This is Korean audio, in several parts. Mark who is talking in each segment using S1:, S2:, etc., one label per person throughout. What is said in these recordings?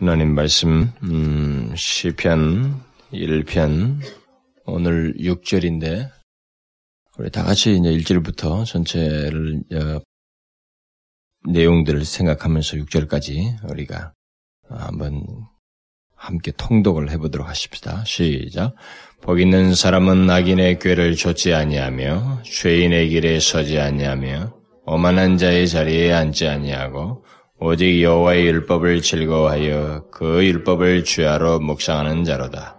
S1: 하나님 말씀 음, 시편 1편 오늘 6절인데 우리 다 같이 이제 1절부터 전체를 어, 내용들을 생각하면서 6절까지 우리가 한번 함께 통독을 해보도록 하십시다. 시작. 복 있는 사람은 악인의 꾀를 좇지 아니하며 죄인의 길에 서지 아니하며 오만한 자의 자리에 앉지 아니하고 오직 여호와의 율법을 즐거워하여 그 율법을 주야로 묵상하는 자로다.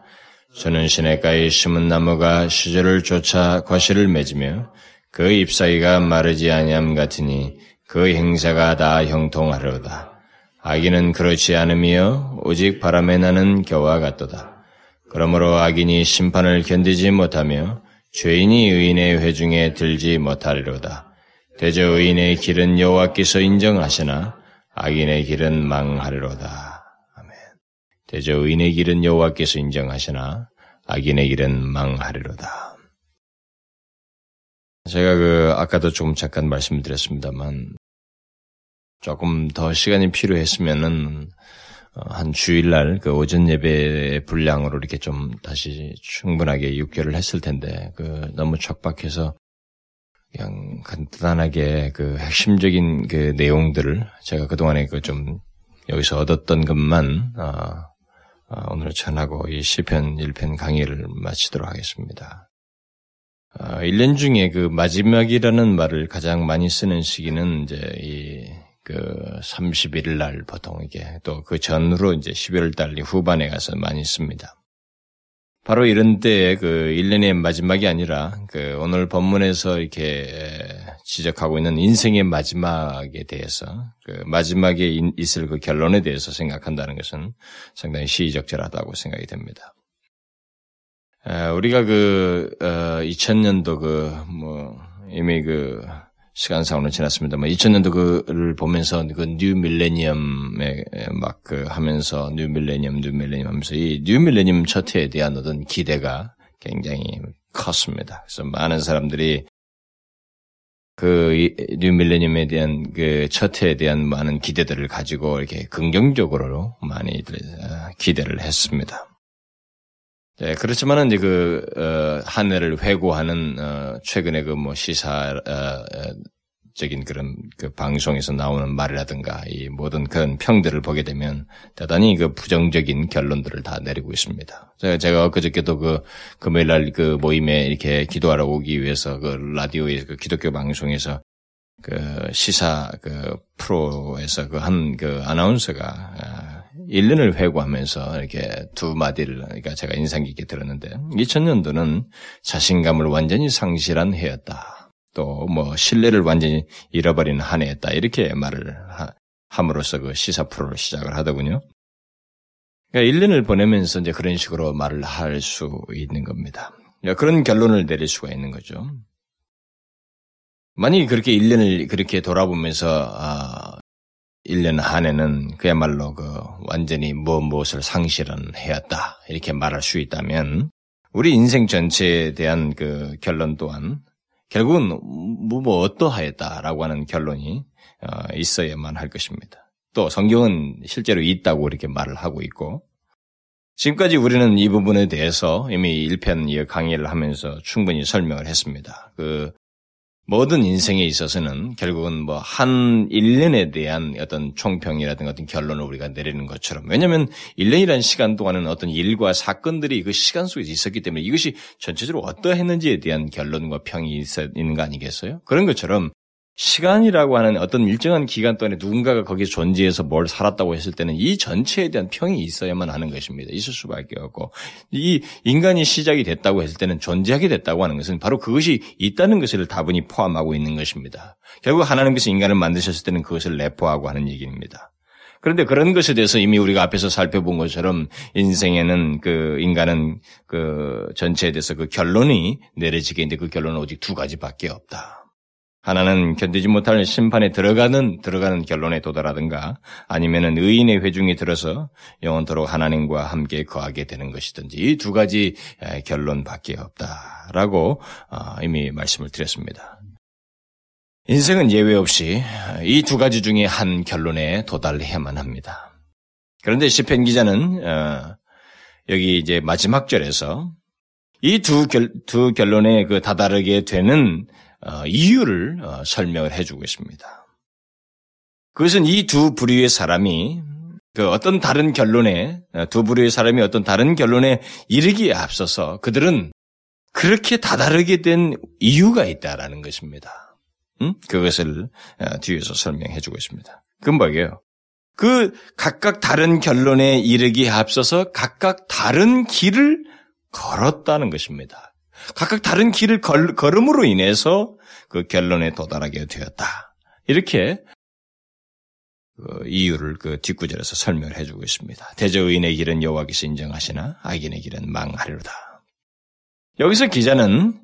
S1: 저는 시냇가에 심은 나무가 시절을 쫓아 과실을 맺으며 그 잎사귀가 마르지 아니함 같으니 그 행사가 다 형통하려다. 악인은 그렇지 않으며 오직 바람에 나는 겨와 같도다. 그러므로 악인이 심판을 견디지 못하며 죄인이 의인의 회중에 들지 못하리로다. 대저 의인의 길은 여호와께서 인정하시나 악인의 길은 망하리로다. 아멘. 대저 의인의 길은 여호와께서 인정하시나 악인의 길은 망하리로다. 제가 그 아까도 조금 잠깐 말씀드렸습니다만 조금 더 시간이 필요했으면은 어, 한 주일날 그 오전 예배 분량으로 이렇게 좀 다시 충분하게 육결을 했을 텐데 그 너무 촉박해서 그냥 간단하게 그 핵심적인 그 내용들을 제가 그동안에 그 좀 여기서 얻었던 것만 어, 어, 오늘 전하고 이 시편 1편 강의를 마치도록 하겠습니다. 어, 1년 중에 그 마지막이라는 말을 가장 많이 쓰는 시기는 이제 이 그 31일 날 보통 이게 또 그 전으로 이제 11월 달 후반에 가서 많이 씁니다. 바로 이런 때에 그 1년의 마지막이 아니라 그 오늘 본문에서 이렇게 지적하고 있는 인생의 마지막에 대해서 그 마지막에 있을 그 결론에 대해서 생각한다는 것은 상당히 시의적절하다고 생각이 됩니다. 우리가 그 2000년도 어, 그뭐 이미 그 시간상으로 지났습니다만 2000년도 그를 보면서 그 new millennium에 막 그 하면서 new millennium new millennium 하면서 이 new millennium 첫 해에 대한 어떤 기대가 굉장히 컸습니다. 그래서 많은 사람들이 그 new millennium에 대한 그첫 해에 대한 많은 기대들을 가지고 이렇게 긍정적으로 많이 어, 기대를 했습니다. 네, 그렇지만은 이제 그, 어, 한 해를 회고하는, 어, 최근에 그 뭐 시사, 어, 어, 적인 그런 그 방송에서 나오는 말이라든가 이 모든 그런 평들을 보게 되면 대단히 그 부정적인 결론들을 다 내리고 있습니다. 제가, 제가 그저께도 그 금요일 날 그 모임에 이렇게 기도하러 오기 위해서 그 라디오의 그 기독교 방송에서 그 시사 그 프로에서 그 한그 그 아나운서가 1년을 회고하면서 이렇게 두 마디를, 그러니까 제가 인상 깊게 들었는데, 2000년도는 자신감을 완전히 상실한 해였다. 또 뭐 신뢰를 완전히 잃어버린 한 해였다. 이렇게 말을 함으로써 그 시사 프로를 시작을 하더군요. 그러니까 1년을 보내면서 이제 그런 식으로 말을 할 수 있는 겁니다. 그러니까 그런 결론을 내릴 수가 있는 거죠. 만약에 그렇게 1년을 그렇게 돌아보면서, 아, 1년 한 해는 그야말로 그 완전히 뭐 무엇을 상실은 해왔다. 이렇게 말할 수 있다면 우리 인생 전체에 대한 그 결론 또한 결국은 뭐, 뭐 어떠하였다라고 하는 결론이 어, 있어야만 할 것입니다. 또 성경은 실제로 있다고 이렇게 말을 하고 있고 지금까지 우리는 이 부분에 대해서 이미 1편 강의를 하면서 충분히 설명을 했습니다. 그 모든 인생에 있어서는 결국은 뭐한 1년에 대한 어떤 총평이라든가 어떤 결론을 우리가 내리는 것처럼. 왜냐하면 1년이라는 시간 동안은 어떤 일과 사건들이 그 시간 속에 있었기 때문에 이것이 전체적으로 어떠했는지에 대한 결론과 평이 있는 거 아니겠어요? 그런 것처럼 시간이라고 하는 어떤 일정한 기간 동안에 누군가가 거기에 존재해서 뭘 살았다고 했을 때는 이 전체에 대한 평이 있어야만 하는 것입니다. 있을 수밖에 없고 이 인간이 시작이 됐다고 했을 때는 존재하게 됐다고 하는 것은 바로 그것이 있다는 것을 다분히 포함하고 있는 것입니다. 결국 하나님께서 인간을 만드셨을 때는 그것을 내포하고 하는 얘기입니다. 그런데 그런 것에 대해서 이미 우리가 앞에서 살펴본 것처럼 인생에는 그 인간은 그 전체에 대해서 그 결론이 내려지게 있는데 그 결론은 오직 두 가지밖에 없다. 하나는 견디지 못할 심판에 들어가는 들어가는 결론에 도달하든가 아니면은 의인의 회중이 들어서 영원토록 하나님과 함께 거하게 되는 것이든지 이 두 가지 결론밖에 없다라고 어, 이미 말씀을 드렸습니다. 인생은 예외 없이 이 두 가지 중에 한 결론에 도달해야만 합니다. 그런데 시편 기자는 어, 여기 이제 마지막 절에서 이두 두 결론에 그 다다르게 되는 어, 이유를 어, 설명을 해주고 있습니다. 그것은 이 두 부류의 사람이 그 어떤 다른 결론에 어, 두 부류의 사람이 어떤 다른 결론에 이르기에 앞서서 그들은 그렇게 다다르게 된 이유가 있다라는 것입니다. 음? 그것을 어, 뒤에서 설명해 주고 있습니다. 그건 뭐예요? 그 각각 다른 결론에 이르기에 앞서서 각각 다른 길을 걸었다는 것입니다. 각각 다른 길을 걸, 걸음으로 인해서 그 결론에 도달하게 되었다. 이렇게 그 이유를 그 뒷구절에서 설명을 해주고 있습니다. 대저의인의 길은 여호와께서 인정하시나 악인의 길은 망하리로다. 여기서 기자는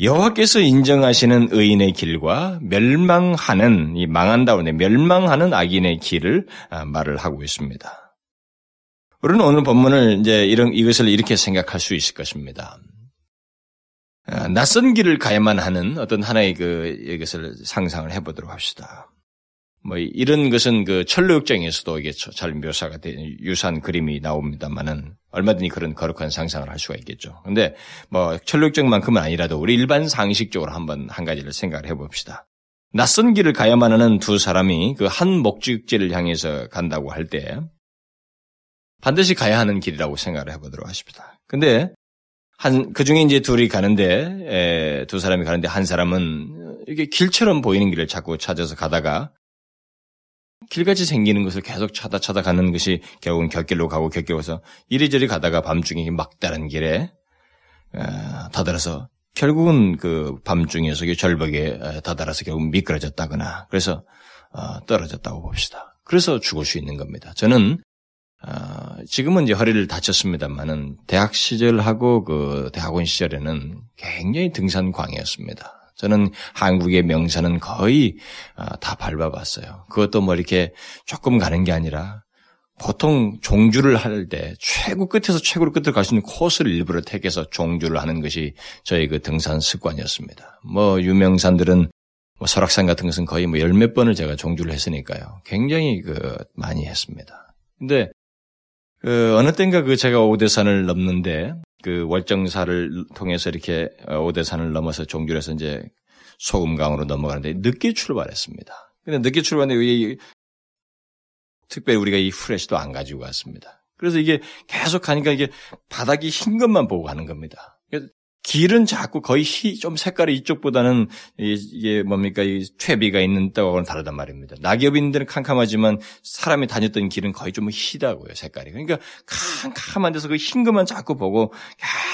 S1: 여호와께서 인정하시는 의인의 길과 멸망하는 이 망한다고 하 멸망하는 악인의 길을 아, 말을 하고 있습니다. 우리는 오늘 본문을 이제 이런 이것을 이렇게 생각할 수 있을 것입니다. 아, 낯선 길을 가야만 하는 어떤 하나의 그 이것을 상상을 해보도록 합시다. 뭐 이런 것은 그 철로역정에서도 이게 잘 묘사가 된 유사한 그림이 나옵니다만은 얼마든지 그런 거룩한 상상을 할 수가 있겠죠. 근데 뭐 철로역정만큼은 아니라도 우리 일반 상식적으로 한번 한 가지를 생각을 해봅시다. 낯선 길을 가야만 하는 두 사람이 그 한 목적지를 향해서 간다고 할 때 반드시 가야 하는 길이라고 생각을 해보도록 하십니다. 근데 한, 그 중에 이제 둘이 가는데, 에, 두 사람이 가는데 한 사람은 이게 길처럼 보이는 길을 자꾸 찾아서 가다가 길같이 생기는 것을 계속 찾아 찾아 가는 것이 결국은 곁길로 가고 곁길로 가서 이리저리 가다가 밤중에 막다른 길에 어, 다다라서 결국은 그 밤중에서 절벽에 어, 다다라서 결국 미끄러졌다거나 그래서 어, 떨어졌다고 봅시다. 그래서 죽을 수 있는 겁니다. 저는 지금은 이제 허리를 다쳤습니다만은 대학 시절하고 그 대학원 시절에는 굉장히 등산 광이었습니다. 저는 한국의 명산은 거의 아, 다 밟아봤어요. 그것도 뭐 이렇게 조금 가는 게 아니라 보통 종주를 할 때 최고 끝에서 최고로 끝으로 갈수 있는 코스를 일부러 택해서 종주를 하는 것이 저희 그 등산 습관이었습니다. 뭐 유명산들은 뭐 설악산 같은 것은 거의 뭐 열 몇 번을 제가 종주를 했으니까요. 굉장히 그 많이 했습니다. 근데 그 어느 땐가 그 제가 오대산을 넘는데 그 월정사를 통해서 이렇게 어, 오대산을 넘어서 종주에서 이제 소금강으로 넘어가는데 늦게 출발했습니다. 근데 늦게 출발했는데 특별히 우리가 이 후레쉬도 안 가지고 갔습니다. 그래서 이게 계속 가니까 이게 바닥이 흰 것만 보고 가는 겁니다. 길은 자꾸 거의 희, 좀 색깔이 이쪽보다는 이게 뭡니까 이 퇴비가 있는 떡하고는 다르단 말입니다. 낙엽이 있는 데는 캄캄하지만 사람이 다녔던 길은 거의 좀 희다고요 색깔이. 그러니까 캄캄한 데서 그 흰 것만 자꾸 보고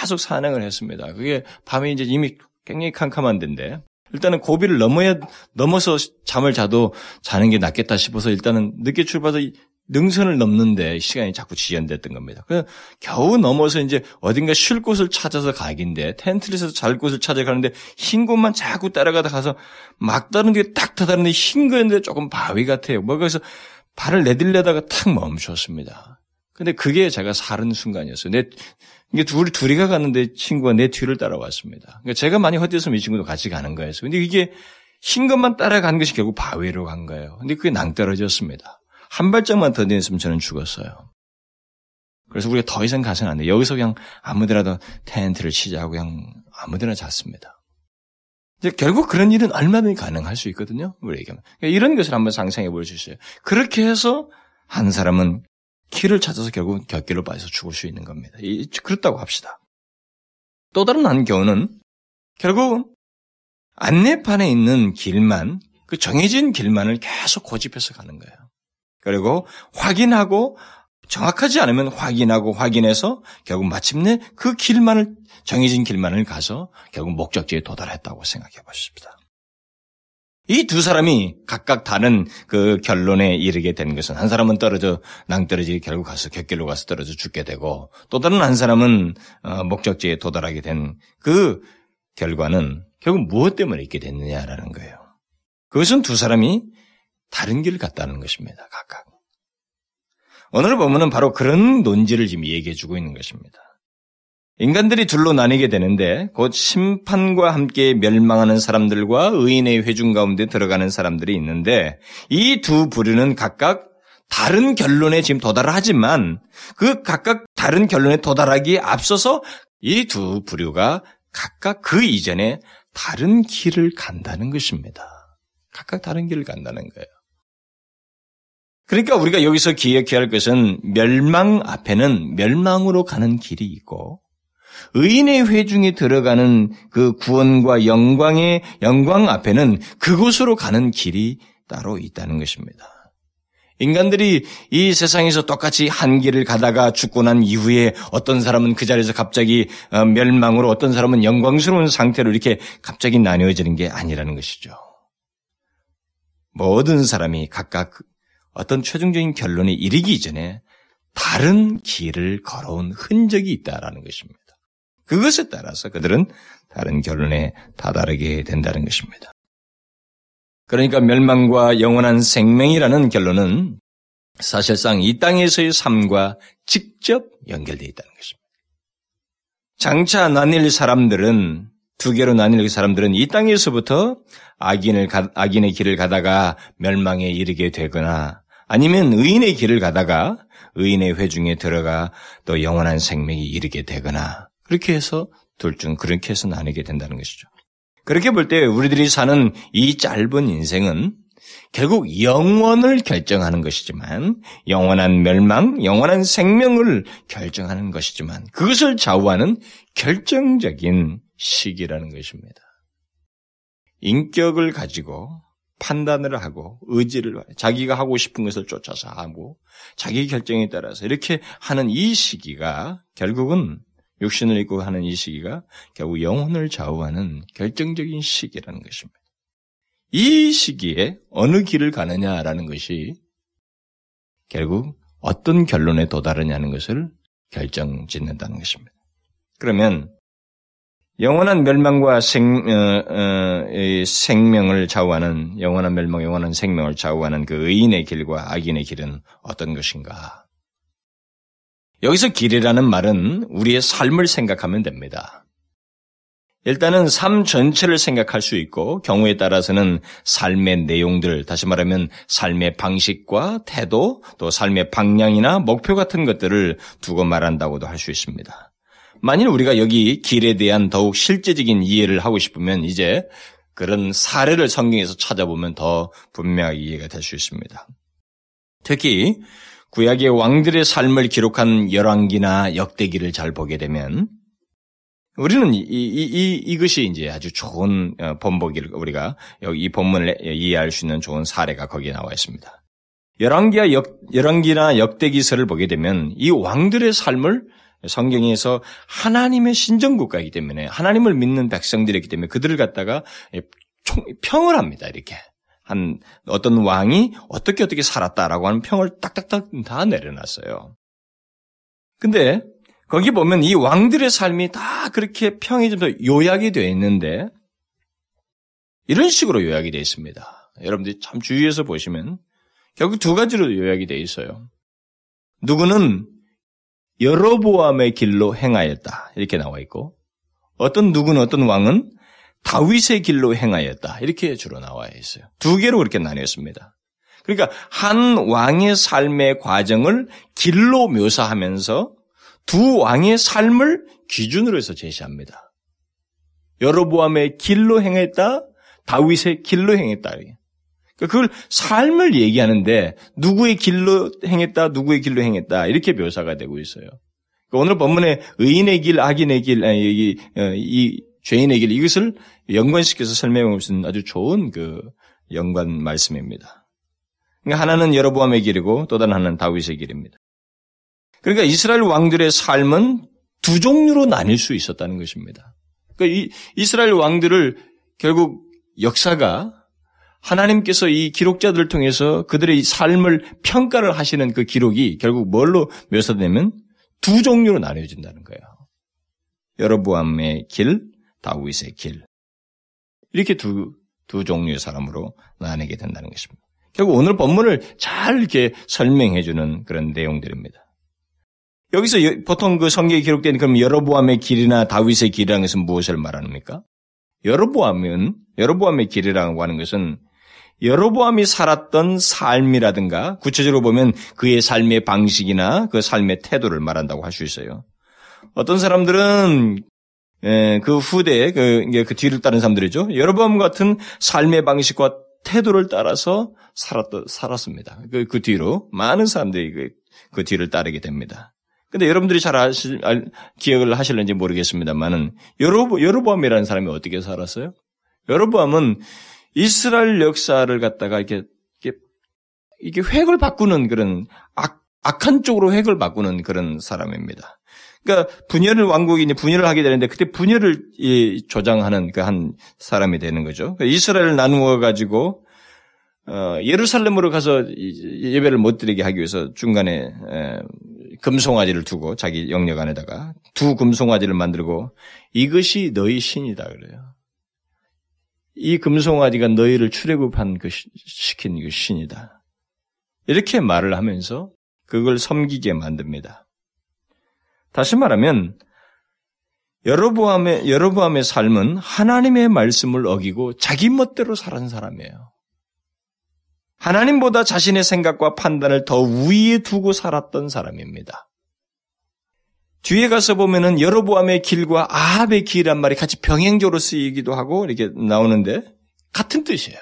S1: 계속 산행을 했습니다. 그게 밤에 이제 이미 굉장히 캄캄한 데인데 일단은 고비를 넘어야 넘어서 잠을 자도 자는 게 낫겠다 싶어서 일단은 늦게 출발해서 능선을 넘는데 시간이 자꾸 지연됐던 겁니다. 그래서 겨우 넘어서 이제 어딘가 쉴 곳을 찾아서 가긴데 텐트를 해서 잘 곳을 찾아가는데 흰 곳만 자꾸 따라가다 가서 막다른 게딱 다다른데 흰 거였는데 조금 바위 같아요. 뭐 그래서 발을 내딜려다가 탁 멈췄습니다. 근데 그게 제가 사는 순간이었어요. 내 이게 둘 둘이가 갔는데 친구가 내 뒤를 따라왔습니다. 그러니까 제가 많이 헛되었으면 이 친구도 같이 가는 거였어요. 근데 이게 흰 것만 따라간 것이 결국 바위로 간 거예요. 근데 그게 낭떨어졌습니다. 한 발짝만 더 내렸으면 저는 죽었어요. 그래서 우리가 더 이상 가서는 안 돼. 여기서 그냥 아무데라도 텐트를 치자고 그냥 아무데나 잤습니다. 이제 결국 그런 일은 얼마든지 가능할 수 있거든요. 우리에게. 그러니까 이런 것을 한번 상상해 있어요. 그렇게 해서 한 사람은 길을 찾아서 결국 곁길로 빠져서 죽을 수 있는 겁니다. 그렇다고 합시다. 또 다른 한 경우는 결국 안내판에 있는 길만 그 정해진 길만을 계속 고집해서 가는 거예요. 그리고 확인하고 정확하지 않으면 확인하고 확인해서 결국 마침내 그 길만을 정해진 길만을 가서 결국 목적지에 도달했다고 생각해 보십시다. 이 두 사람이 각각 다른 그 결론에 이르게 된 것은 한 사람은 떨어져 낭떠러지 결국 가서 곁길로 가서 떨어져 죽게 되고 또 다른 한 사람은 어, 목적지에 도달하게 된 그 결과는 결국 무엇 때문에 있게 됐느냐라는 거예요. 그것은 두 사람이 다른 길을 갔다는 것입니다. 각각. 오늘 보면은 바로 그런 논지를 지금 얘기해 주고 있는 것입니다. 인간들이 둘로 나뉘게 되는데 곧 심판과 함께 멸망하는 사람들과 의인의 회중 가운데 들어가는 사람들이 있는데 이 두 부류는 각각 다른 결론에 지금 도달하지만 그 각각 다른 결론에 도달하기에 앞서서 이 두 부류가 각각 그 이전에 다른 길을 간다는 것입니다. 각각 다른 길을 간다는 거예요. 그러니까 우리가 여기서 기억해야 할 것은 멸망 앞에는 멸망으로 가는 길이 있고 의인의 회중에 들어가는 그 구원과 영광의 영광 앞에는 그곳으로 가는 길이 따로 있다는 것입니다. 인간들이 이 세상에서 똑같이 한 길을 가다가 죽고 난 이후에 어떤 사람은 그 자리에서 갑자기 어, 멸망으로 어떤 사람은 영광스러운 상태로 이렇게 갑자기 나뉘어지는 게 아니라는 것이죠. 모든 사람이 각각 어떤 최종적인 결론에 이르기 전에 다른 길을 걸어온 흔적이 있다라는 것입니다. 그것에 따라서 그들은 다른 결론에 다다르게 된다는 것입니다. 그러니까 멸망과 영원한 생명이라는 결론은 사실상 이 땅에서의 삶과 직접 연결되어 있다는 것입니다. 장차 나뉠 사람들은 두 개로 나뉠 사람들은 이 땅에서부터 악인을 악인의 길을 가다가 멸망에 이르게 되거나 아니면 의인의 길을 가다가 의인의 회중에 들어가 또 영원한 생명이 이르게 되거나 그렇게 해서 둘 중 그렇게 해서 나뉘게 된다는 것이죠. 그렇게 볼 때 우리들이 사는 이 짧은 인생은 결국 영원을 결정하는 것이지만 영원한 멸망, 영원한 생명을 결정하는 것이지만 그것을 좌우하는 결정적인 시기라는 것입니다. 인격을 가지고 판단을 하고 의지를 자기가 하고 싶은 것을 쫓아서 하고 자기 결정에 따라서 이렇게 하는 이 시기가 결국은 육신을 입고 하는 이 시기가 결국 영혼을 좌우하는 결정적인 시기라는 것입니다. 이 시기에 어느 길을 가느냐라는 것이 결국 어떤 결론에 도달하냐는 것을 결정 짓는다는 것입니다. 그러면 영원한 멸망과 생, 어, 어, 생명을 좌우하는 영원한 멸망, 영원한 생명을 좌우하는 그 의인의 길과 악인의 길은 어떤 것인가? 여기서 길이라는 말은 우리의 삶을 생각하면 됩니다. 일단은 삶 전체를 생각할 수 있고 경우에 따라서는 삶의 내용들, 다시 말하면 삶의 방식과 태도, 또 삶의 방향이나 목표 같은 것들을 두고 말한다고도 할 수 있습니다. 만일 우리가 여기 길에 대한 더욱 실제적인 이해를 하고 싶으면 이제 그런 사례를 성경에서 찾아보면 더 분명하게 이해가 될 수 있습니다. 특히 구약의 왕들의 삶을 기록한 열왕기나 역대기를 잘 보게 되면 우리는 이, 이, 이, 이것이 이제 아주 좋은 어, 본보기를 우리가 여기 이 본문을 이해할 수 있는 좋은 사례가 거기에 나와 있습니다. 열왕기와 역, 열왕기나 역대기서를 보게 되면 이 왕들의 삶을 성경에서 하나님의 신정국가이기 때문에 하나님을 믿는 백성들이기 때문에 그들을 갖다가 평을 합니다. 이렇게. 한 어떤 왕이 어떻게 어떻게 살았다라고 하는 평을 딱딱딱 다 내려놨어요. 근데 거기 보면 이 왕들의 삶이 다 그렇게 평이 좀 더 요약이 되어 있는데 이런 식으로 요약이 되어 있습니다. 여러분들이 참 주의해서 보시면 결국 두 가지로 요약이 되어 있어요. 누구는 여로보암의 길로 행하였다. 이렇게 나와 있고 어떤 누구는 어떤 왕은 다윗의 길로 행하였다. 이렇게 주로 나와 있어요. 두 개로 그렇게 나뉘었습니다. 그러니까 한 왕의 삶의 과정을 길로 묘사하면서 두 왕의 삶을 기준으로 해서 제시합니다. 여로보암의 길로 행했다, 다윗의 길로 행했다. 그러니까 그걸 삶을 얘기하는데 누구의 길로 행했다, 누구의 길로 행했다 이렇게 묘사가 되고 있어요. 그러니까 오늘 본문에 의인의 길, 악인의 길, 아니, 이, 어, 이 죄인의 길 이것을 연관시켜서 설명하고 있는 아주 좋은 그 연관 말씀입니다. 그러니까 하나는 여로보암의 길이고 또 다른 하나는 다윗의 길입니다. 그러니까 이스라엘 왕들의 삶은 두 종류로 나뉠 수 있었다는 것입니다. 그러니까 이 이스라엘 왕들을 결국 역사가 하나님께서 이 기록자들을 통해서 그들의 삶을 평가를 하시는 그 기록이 결국 뭘로 묘사되면 두 종류로 나뉘어진다는 거예요. 여러보암의 길, 다윗의 길. 이렇게 두, 두 종류의 사람으로 나뉘게 된다는 것입니다. 결국 오늘 본문을 잘 이렇게 설명해주는 그런 내용들입니다. 여기서 보통 그 성경에 기록된 그럼 여러보암의 길이나 다윗의 길이라는 것은 무엇을 말합니까? 여러보암은 여러보암의 길이라고 하는 것은 여로보암이 살았던 삶이라든가 구체적으로 보면 그의 삶의 방식이나 그 삶의 태도를 말한다고 할 수 있어요. 어떤 사람들은 그 후대에 그, 그 뒤를 따른 사람들이죠. 여로보암 같은 삶의 방식과 태도를 따라서 살았, 살았습니다. 그, 그 뒤로 많은 사람들이 그, 그 뒤를 따르게 됩니다. 근데 여러분들이 잘 아실, 알, 기억을 하실는지 모르겠습니다만은 여로보, 여로보암이라는 사람이 어떻게 살았어요? 여로보암은 이스라엘 역사를 갖다가 이렇게, 이렇게, 이게 획을 바꾸는 그런 악, 악한 쪽으로 획을 바꾸는 그런 사람입니다. 그러니까 분열을 왕국이 이제 분열을 하게 되는데 그때 분열을 조장하는 그 한 사람이 되는 거죠. 그러니까 이스라엘을 나누어 가지고 어, 예루살렘으로 가서 예배를 못 드리게 하기 위해서 중간에 에, 금송아지를 두고 자기 영역 안에다가 두 금송아지를 만들고 이것이 너희 신이다 그래요. 이 금송아지가 너희를 출애굽한 그 시킨 그 신이다. 이렇게 말을 하면서 그걸 섬기게 만듭니다. 다시 말하면 여로보암의 여로보암의 삶은 하나님의 말씀을 어기고 자기 멋대로 살은 사람이에요. 하나님보다 자신의 생각과 판단을 더 위에 두고 살았던 사람입니다. 뒤에 가서 보면은 여로보암의 길과 아합의 길이란 말이 같이 병행적으로 쓰이기도 하고 이렇게 나오는데 같은 뜻이에요.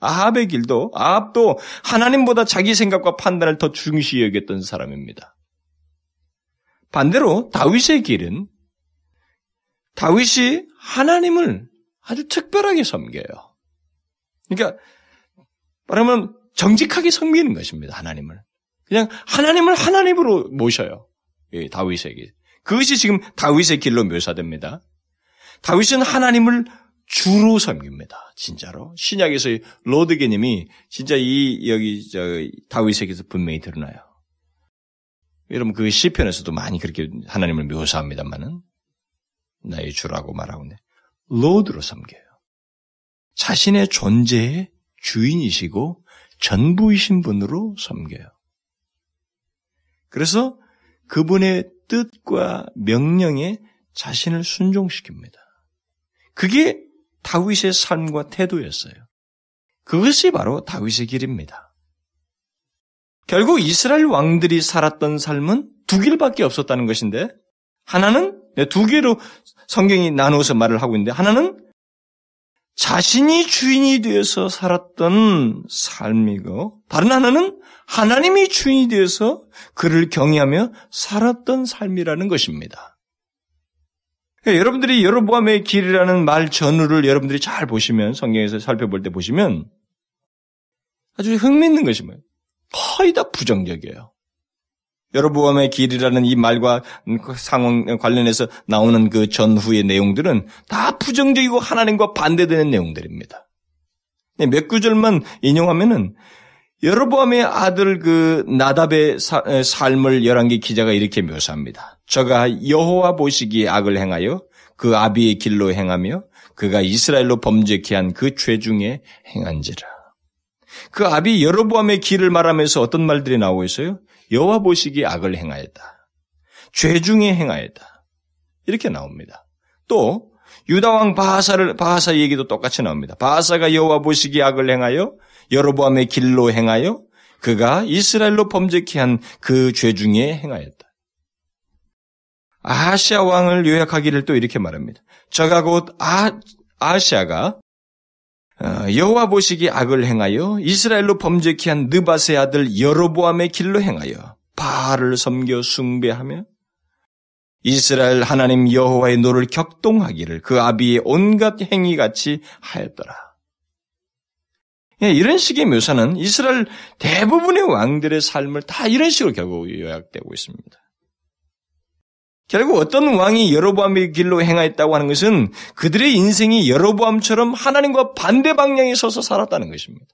S1: 아합의 길도 아합도 하나님보다 자기 생각과 판단을 더 중시 여겼던 사람입니다. 반대로 다윗의 길은 다윗이 하나님을 아주 특별하게 섬겨요. 그러니까 말하면 정직하게 섬기는 것입니다. 하나님을. 그냥 하나님을 하나님으로 모셔요. 길. 그것이 지금 다윗의 길로 묘사됩니다. 다윗은 하나님을 주로 섬깁니다. 진짜로. 신약에서의 Lord 개념이 진짜 이 여기 저 다윗에게서 분명히 드러나요. 여러분 그 시편에서도 많이 그렇게 하나님을 묘사합니다만은 나의 주라고 말하고 있는데 Lord로 섬겨요. 자신의 존재의 주인이시고 전부이신 분으로 섬겨요. 그래서 그분의 뜻과 명령에 자신을 순종시킵니다. 그게 다윗의 삶과 태도였어요. 그것이 바로 다윗의 길입니다. 결국 이스라엘 왕들이 살았던 삶은 두 길밖에 없었다는 것인데 하나는 네, 두 개로 성경이 나누어서 말을 하고 있는데 하나는 자신이 주인이 되어서 살았던 삶이고 다른 하나는 하나님이 주인이 되어서 그를 경외하며 살았던 삶이라는 것입니다. 그러니까 여러분들이 여로보암의 길이라는 말 전후를 여러분들이 잘 보시면 성경에서 살펴볼 때 보시면 아주 흥미있는 것이면 거의 다 부정적이에요. 여로보암의 길이라는 이 말과 상황 관련해서 나오는 그 전후의 내용들은 다 부정적이고 하나님과 반대되는 내용들입니다. 네, 몇 구절만 인용하면은 여로보암의 아들 그 나답의 사, 삶을 열한개 기자가 이렇게 묘사합니다. 저가 여호와 보시기에 악을 행하여 그 아비의 길로 행하며 그가 이스라엘로 범죄케 한 그 죄 중에 행한지라. 그 아비 여로보암의 길을 말하면서 어떤 말들이 나오고 있어요? 여호와 보시기에 악을 행하였다. 죄 중에 행하였다. 이렇게 나옵니다. 또 유다 왕 바하사를 바하사 얘기도 똑같이 나옵니다. 바하사가 여호와 보시기에 악을 행하여 여로보암의 길로 행하여 그가 이스라엘로 범죄케 한 그 죄 중에 행하였다. 아시아 왕을 요약하기를 또 이렇게 말합니다. 저가 곧 아, 아시아가 어, 여호와 보시기 악을 행하여 이스라엘로 범죄케 한 느바세 아들 여로보암의 길로 행하여 바알을 섬겨 숭배하며 이스라엘 하나님 여호와의 노를 격동하기를 그 아비의 온갖 행위같이 하였더라. 예, 이런 식의 묘사는 이스라엘 대부분의 왕들의 삶을 다 이런 식으로 결국 요약되고 있습니다. 결국 어떤 왕이 여로보암의 길로 행하였다고 하는 것은 그들의 인생이 여로보암처럼 하나님과 반대 방향에 서서 살았다는 것입니다.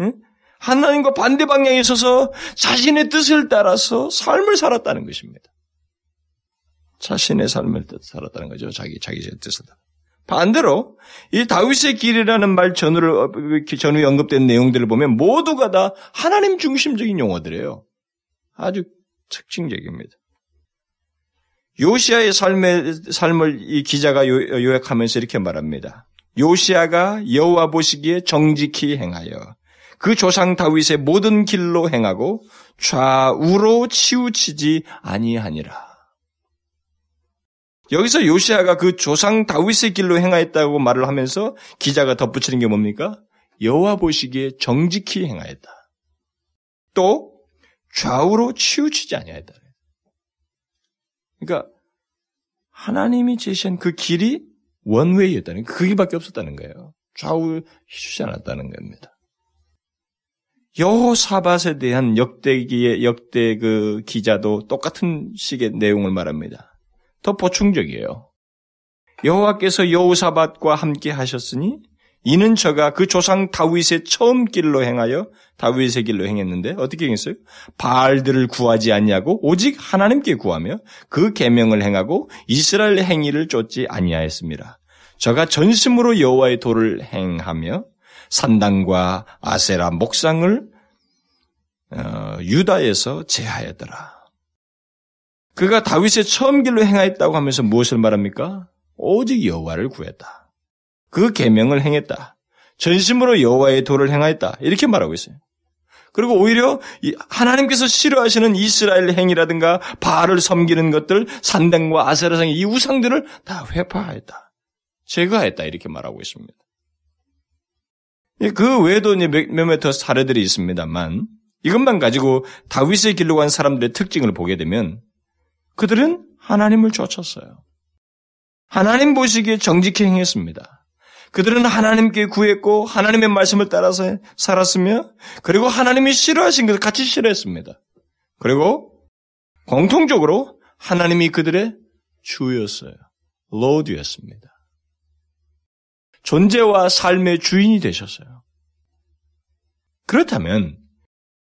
S1: 응? 하나님과 반대 방향에 서서 자신의 뜻을 따라서 삶을 살았다는 것입니다. 자신의 삶을 살았다는 거죠. 자기 자기 뜻을 따라. 반대로 이 다윗의 길이라는 말 전후를 전후에 언급된 내용들을 보면 모두가 다 하나님 중심적인 용어들이에요. 아주 특징적입니다. 요시아의 삶의 삶을 이 기자가 요약하면서 이렇게 말합니다. 요시아가 여호와 보시기에 정직히 행하여 그 조상 다윗의 모든 길로 행하고 좌우로 치우치지 아니하니라. 여기서 요시아가 그 조상 다윗의 길로 행하였다고 말을 하면서 기자가 덧붙이는 게 뭡니까? 여호와 보시기에 정직히 행하였다. 또 좌우로 치우치지 아니하였다. 그러니까 하나님이 제시한 그 길이 원웨이였다는 그 길밖에 없었다는 거예요. 좌우 해주지 않았다는 겁니다. 여호사밧에 대한 역대기의 역대 그 기자도 똑같은 식의 내용을 말합니다. 더 보충적이에요. 여호와께서 여호사밧과 함께 하셨으니 이는 저가 그 조상 다윗의 처음 길로 행하여 다윗의 길로 행했는데 어떻게 행했어요? 바알들을 구하지 않냐고 오직 하나님께 구하며 그 계명을 행하고 이스라엘 행위를 쫓지 아니하였습니다. 저가 전심으로 여호와의 도를 행하며 산당과 아세라 목상을 어, 유다에서 제하였더라. 그가 다윗의 처음 길로 행하였다고 하면서 무엇을 말합니까? 오직 여호와를 구했다. 그 계명을 행했다. 전심으로 여호와의 도를 행하였다. 이렇게 말하고 있어요. 그리고 오히려 하나님께서 싫어하시는 이스라엘 행위라든가 바알을 섬기는 것들, 산당과 아세라상의 이 우상들을 다 회파하였다. 제거했다. 이렇게 말하고 있습니다. 그 외에도 몇몇 더 사례들이 있습니다만 이것만 가지고 다윗의 길로 간 사람들의 특징을 보게 되면 그들은 하나님을 쫓았어요. 하나님 보시기에 정직히 행했습니다. 그들은 하나님께 구했고 하나님의 말씀을 따라서 살았으며 그리고 하나님이 싫어하신 것을 같이 싫어했습니다. 그리고 공통적으로 하나님이 그들의 주였어요. 로드였습니다. 존재와 삶의 주인이 되셨어요. 그렇다면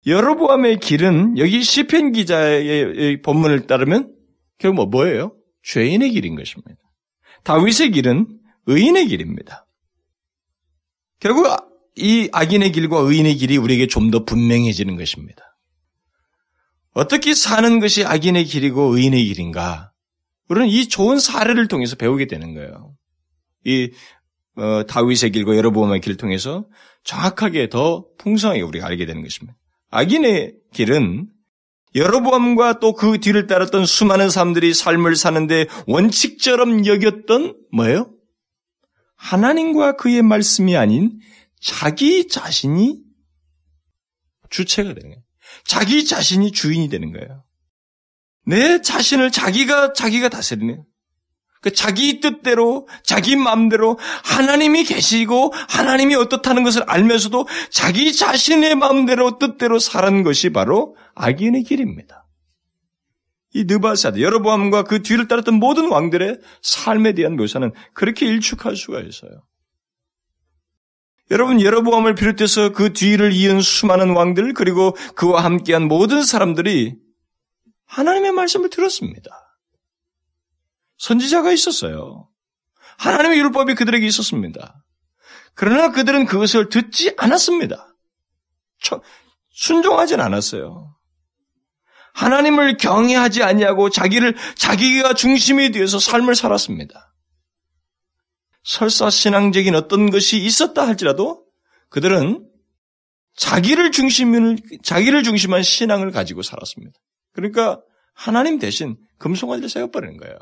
S1: 여로보암의 길은 여기 시편 기자의 본문을 따르면 결국 뭐 뭐예요? 죄인의 길인 것입니다. 다윗의 길은 의인의 길입니다. 결국 이 악인의 길과 의인의 길이 우리에게 좀 더 분명해지는 것입니다. 어떻게 사는 것이 악인의 길이고 의인의 길인가? 우리는 이 좋은 사례를 통해서 배우게 되는 거예요. 이 어, 다윗의 길과 여로보암의 길을 통해서 정확하게 더 풍성하게 우리가 알게 되는 것입니다. 악인의 길은 여로보암과 또 그 뒤를 따랐던 수많은 사람들이 삶을 사는데 원칙처럼 여겼던 뭐예요? 하나님과 그의 말씀이 아닌 자기 자신이 주체가 되는 거예요. 자기 자신이 주인이 되는 거예요. 내 자신을 자기가 자기가 다스리는 그 자기 뜻대로 자기 마음대로 하나님이 계시고 하나님이 어떻다는 것을 알면서도 자기 자신의 마음대로 뜻대로 살은 것이 바로 악인의 길입니다. 이 느바사드 여로보암과 그 뒤를 따랐던 모든 왕들의 삶에 대한 묘사는 그렇게 일축할 수가 있어요. 여러분 여로보암을 비롯해서 그 뒤를 이은 수많은 왕들 그리고 그와 함께한 모든 사람들이 하나님의 말씀을 들었습니다. 선지자가 있었어요. 하나님의 율법이 그들에게 있었습니다. 그러나 그들은 그것을 듣지 않았습니다. 순종하진 않았어요. 하나님을 경외하지 아니하고 자기를 자기가 중심이 되어서 삶을 살았습니다. 설사 신앙적인 어떤 것이 있었다 할지라도 그들은 자기를 중심을 자기를 중심한 신앙을 가지고 살았습니다. 그러니까 하나님 대신 금송아지를 세워버리는 거예요.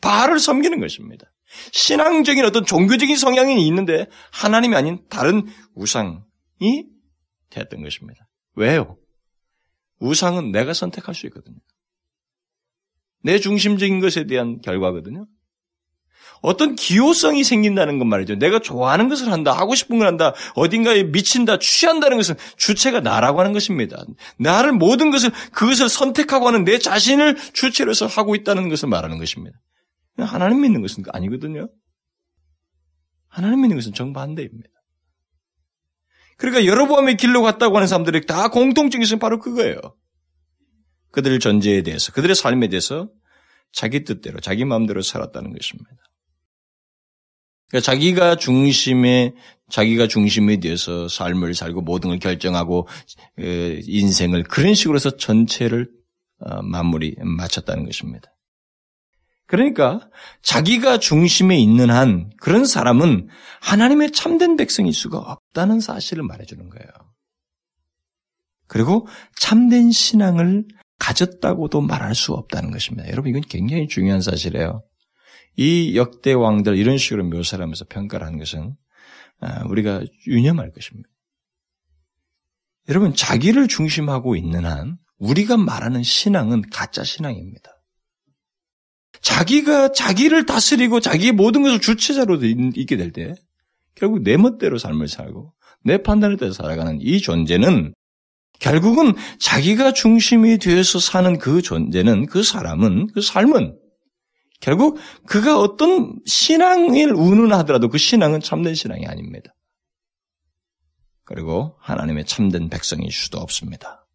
S1: 바알을 섬기는 것입니다. 신앙적인 어떤 종교적인 성향이 있는데 하나님이 아닌 다른 우상이 되었던 것입니다. 왜요? 우상은 내가 선택할 수 있거든요. 내 중심적인 것에 대한 결과거든요. 어떤 기호성이 생긴다는 건 말이죠. 내가 좋아하는 것을 한다, 하고 싶은 걸 한다, 어딘가에 미친다, 취한다는 것은 주체가 나라고 하는 것입니다. 나를 모든 것을, 그것을 선택하고 하는 내 자신을 주체로 해서 하고 있다는 것을 말하는 것입니다. 하나님 믿는 것은 아니거든요. 하나님 믿는 것은 정반대입니다. 그러니까 여러보암의 길로 갔다고 하는 사람들이 다 공통적인 것은 바로 그거예요. 그들의 존재에 대해서, 그들의 삶에 대해서 자기 뜻대로, 자기 마음대로 살았다는 것입니다. 그러니까 자기가 중심에, 자기가 중심에 대해서 삶을 살고 모든 걸 결정하고, 인생을 그런 식으로 해서 전체를 어, 마무리, 마쳤다는 것입니다. 그러니까 자기가 중심에 있는 한 그런 사람은 하나님의 참된 백성일 수가 없다는 사실을 말해주는 거예요. 그리고 참된 신앙을 가졌다고도 말할 수 없다는 것입니다. 여러분 이건 굉장히 중요한 사실이에요. 이 역대 왕들 이런 식으로 묘사를 하면서 평가를 하는 것은 아, 우리가 유념할 것입니다. 여러분 자기를 중심하고 있는 한 우리가 말하는 신앙은 가짜 신앙입니다. 자기가 자기를 다스리고 자기의 모든 것을 주체자로 있게 될 때 결국 내 멋대로 삶을 살고 내 판단에 따라 살아가는 이 존재는 결국은 자기가 중심이 되어서 사는 그 존재는 그 사람은 그 삶은 결국 그가 어떤 신앙을 운운하더라도 그 신앙은 참된 신앙이 아닙니다. 그리고 하나님의 참된 백성일 수도 없습니다.